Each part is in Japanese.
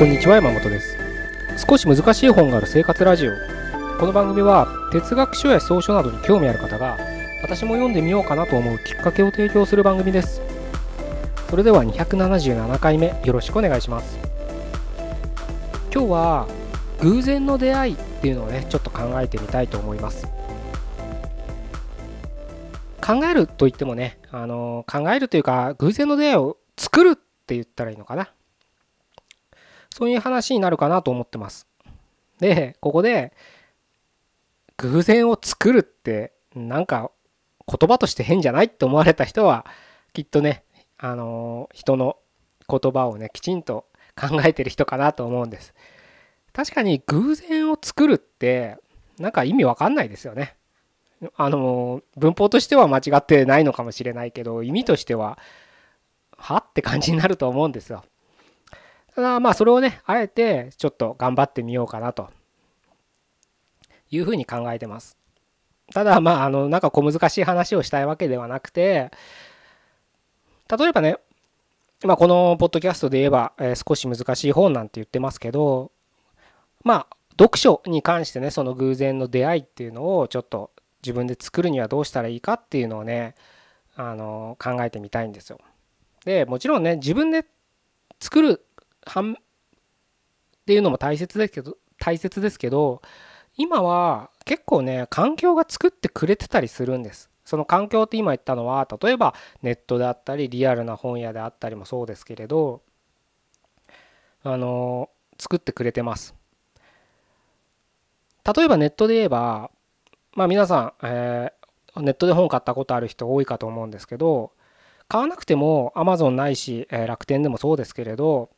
こんにちは山本です。少し難しい本がある生活ラジオ。この番組は哲学書や思想書などに興味ある方が私も読んでみようかなと思うきっかけを提供する番組です。それでは277回目よろしくお願いします。今日は偶然の出会いっていうのをねちょっと考えてみたいと思います。考えると言ってもね、あの考えるというか偶然の出会いを作るって言ったらいいのかな。そういう話になるかなと思ってます。でここで偶然を作るってなんか言葉として変じゃないって思われた人はきっとねあの人の言葉をねきちんと考えてる人かなと思うんです。確かに偶然を作るってなんか意味わかんないですよね。あの文法としては間違ってないのかもしれないけど意味としてはは？って感じになると思うんですよ。ただまあそれをねあえてちょっと頑張ってみようかなというふうに考えてます。ただまああのなんか小難しい話をしたいわけではなくて例えばねまあこのポッドキャストで言えば、え、少し難しい本なんて言ってますけどまあ読書に関してねその偶然の出会いっていうのをちょっと自分で作るにはどうしたらいいかっていうのをねあの考えてみたいんですよ。でもちろんね自分で作る半っていうのも大切ですけど大切ですけど今は結構ね環境が作ってくれてたりするんです。その環境って今言ったのは例えばネットであったりリアルな本屋であったりもそうですけれどあの作ってくれてます。例えばネットで言えばまあ皆さん、えー、ネットで本買ったことある人多いかと思うんですけど買わなくても Amazon ないし、え、楽天でもそうですけれど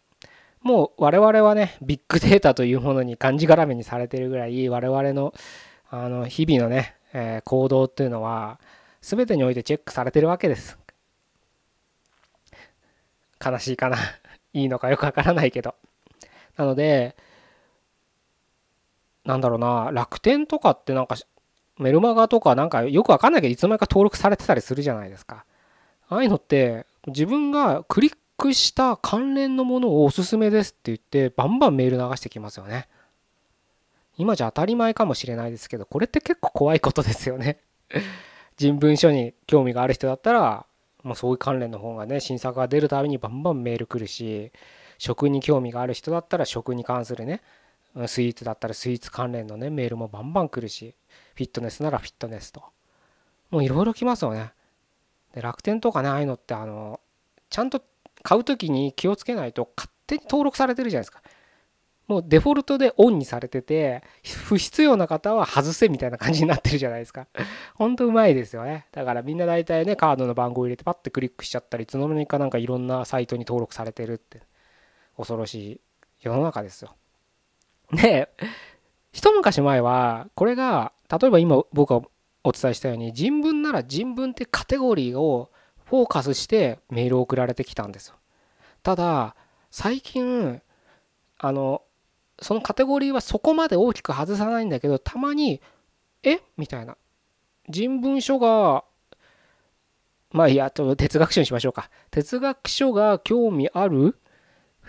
もう我々はねビッグデータというものにがんじがらめにされてるぐらい我々のあの日々のね、えー、行動っていうのは全てにおいてチェックされてるわけです。悲しいかな？いいのかよくわからないけど。なのでなんだろうな楽天とかってなんかメルマガとかなんかよくわかんないけどいつの間にか登録されてたりするじゃないですか。ああいうのって自分がクリックした関連のものをおすすめですって言ってバンバンメール流してきますよね。今じゃ当たり前かもしれないですけどこれって結構怖いことですよね。人文書に興味がある人だったらもうそういう関連の本がね新作が出るたびにバンバンメール来るし食に興味がある人だったら食に関するねスイーツだったらスイーツ関連のねメールもバンバン来るしフィットネスならフィットネスともういろいろ来ますよねで楽天とかねああいうのってあのちゃんと買う時に気をつけないと勝手に登録されてるじゃないですか。もうデフォルトでオンにされてて不必要な方は外せみたいな感じになってるじゃないですか。ほんとうまいですよね。だからみんな大体ねカードの番号入れてパッてクリックしちゃったりいつの間にかなんかいろんなサイトに登録されてるって恐ろしい世の中ですよ。で、一昔前は、これが、例えば今僕がお伝えしたように、人文なら人文ってカテゴリーをフォーカスしてメールを送られてきたんですよ。ただ、最近、あの、そのカテゴリーはそこまで大きく外さないんだけど、たまに、え？みたいな。人文書が、まあいや、ちょっと哲学書にしましょうか。哲学書が興味ある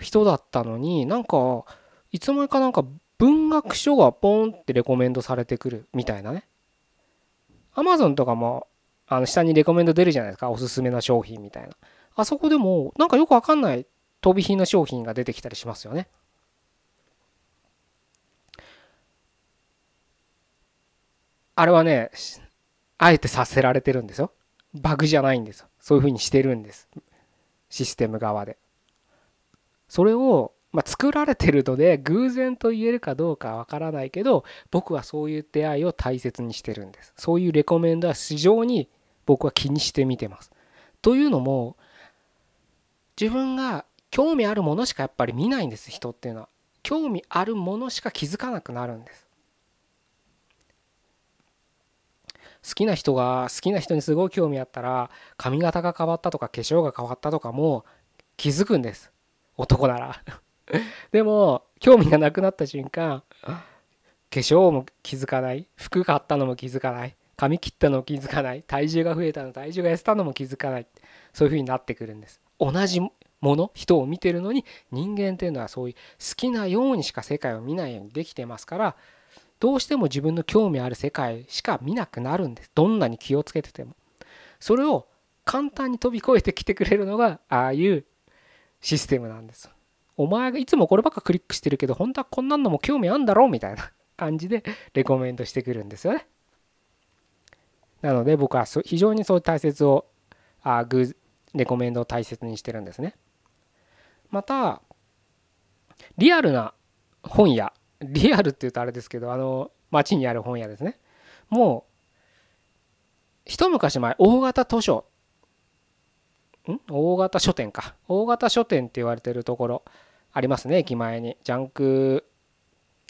人だったのになんかいつの間にかなんか文学書がポンってレコメンドされてくるみたいなね。アマゾンとかもあの下にレコメンド出るじゃないですか。おすすめな商品みたいな。あそこでもなんかよくわかんない飛び火の商品が出てきたりしますよね。あれはね、あえてさせられてるんですよ。バグじゃないんですよ。そういうふうにしてるんです。システム側で。それをまあ、作られてるので偶然と言えるかどうかわからないけど僕はそういう出会いを大切にしてるんです。そういうレコメンドは非常に僕は気にして見てます。というのも自分が興味あるものしかやっぱり見ないんです人っていうのは。興味あるものしか気づかなくなるんです。好きな人が好きな人にすごい興味あったら髪型が変わったとか化粧が変わったとかも気づくんです。男なら。でも興味がなくなった瞬間化粧も気づかない。服買ったのも気づかない。髪切ったのも気づかない。体重が増えたの体重が痩せたのも気づかない。そういう風になってくるんです。同じもの人を見てるのに人間っていうのはそういう好きなようにしか世界を見ないようにできてますからどうしても自分の興味ある世界しか見なくなるんです。どんなに気をつけてても。それを簡単に飛び越えてきてくれるのがああいうシステムなんです。お前がいつもこればっかクリックしてるけど本当はこんなんのも興味あんだろ？みたいな感じで レコメントしてくるんですよね。なので僕は非常にそういう大切をあグーレコメンドを大切にしてるんですね。またリアルな本屋リアルって言うとあれですけどあの街にある本屋ですね。もう一昔前大型図書ん？大型書店か。大型書店って言われてるところ。ありますね駅前に junction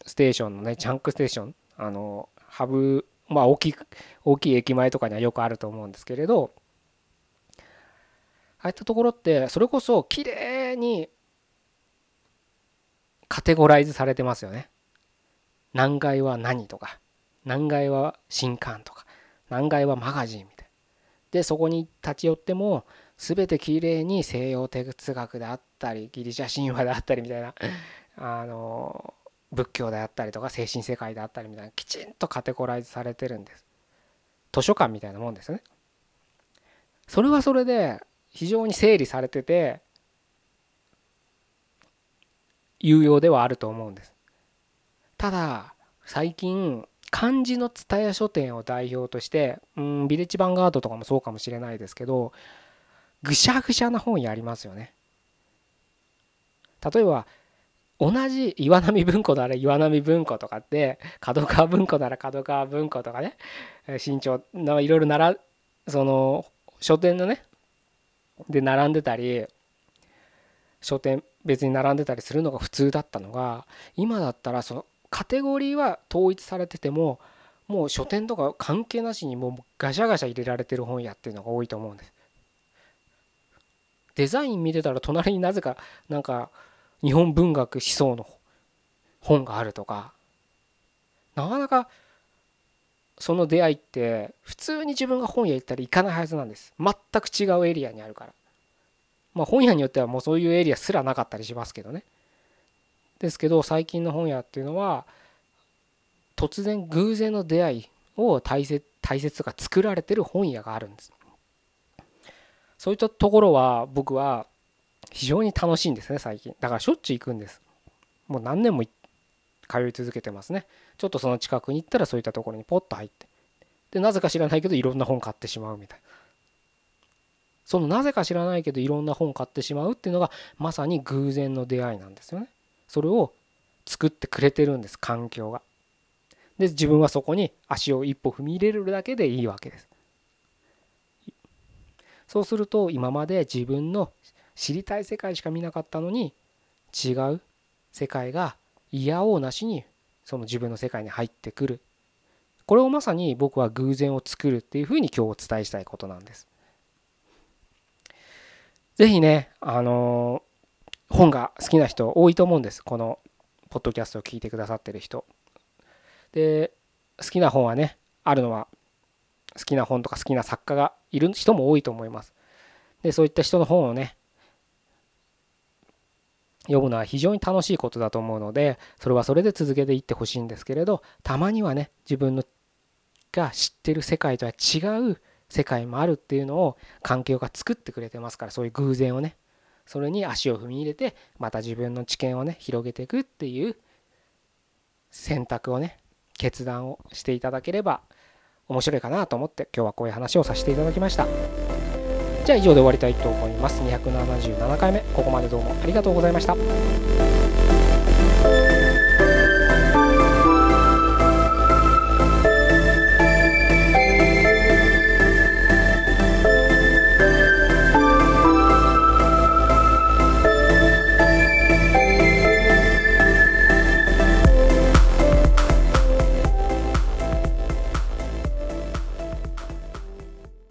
station のね junction station あのハブまあ大きい大きい駅前とかにはよくあると思うんですけれどああいったところってそれこそ綺麗にカテゴライズされてますよね。何階は何とか何階は新刊とか何階はマガジンみたいな。でそこに立ち寄っても全てきれいに西洋哲学であってたりギリシャ神話であったりみたいなあの仏教であったりとか精神世界であったりみたいなきちんとカテゴライズされてるんです。図書館みたいなもんですね。それはそれで非常に整理されてて有用ではあると思うんです。ただ最近漢字の蔦屋書店を代表としてうんビレッジヴァンガードとかもそうかもしれないですけどぐしゃぐしゃな本やりますよね。例えば同じ岩波文庫なら岩波文庫とかって角川文庫なら角川文庫とかね新潮いろいろならその書店のねで並んでたり書店別に並んでたりするのが普通だったのが今だったらそのカテゴリーは統一されててももう書店とか関係なしにもうガシャガシャ入れられてる本屋っていうのが多いと思うんです。デザイン見てたら隣になぜかなんか日本文学思想の本があるとかなかなかその出会いって普通に自分が本屋行ったら行かないはずなんです。全く違うエリアにあるから。まあ本屋によってはもうそういうエリアすらなかったりしますけどね。ですけど最近の本屋っていうのは突然偶然の出会いを大切大切とか作られてる本屋があるんです。そういったところは僕は非常に楽しいんですね最近。だからしょっちゅう行くんです。もう何年も通い続けてますね。ちょっとその近くに行ったらそういったところにポッと入って。でなぜか知らないけどいろんな本買ってしまうみたいな。そのなぜか知らないけどいろんな本買ってしまうっていうのがまさに偶然の出会いなんですよね。それを作ってくれてるんです環境が。で自分はそこに足を一歩踏み入れるだけでいいわけです。そうすると今まで自分の知りたい世界しか見なかったのに違う世界が嫌おうなしにその自分の世界に入ってくる。これをまさに僕は偶然を作るっていうふうに今日お伝えしたいことなんです。是非ねあの本が好きな人多いと思うんです。このポッドキャストを聞いてくださってる人。で好きな本はねあるのは好きな本とか好きな作家がいる人も多いと思います。でそういった人の本をね読むのは非常に楽しいことだと思うのでそれはそれで続けていってほしいんですけれどたまにはね自分のが知ってる世界とは違う世界もあるっていうのを環境が作ってくれてますからそういう偶然をねそれに足を踏み入れてまた自分の知見をね広げていくっていう選択をね決断をしていただければ面白いかなと思って今日はこういう話をさせていただきました。じゃあ以上で終わりたいと思います。277回目ここまでどうもありがとうございました。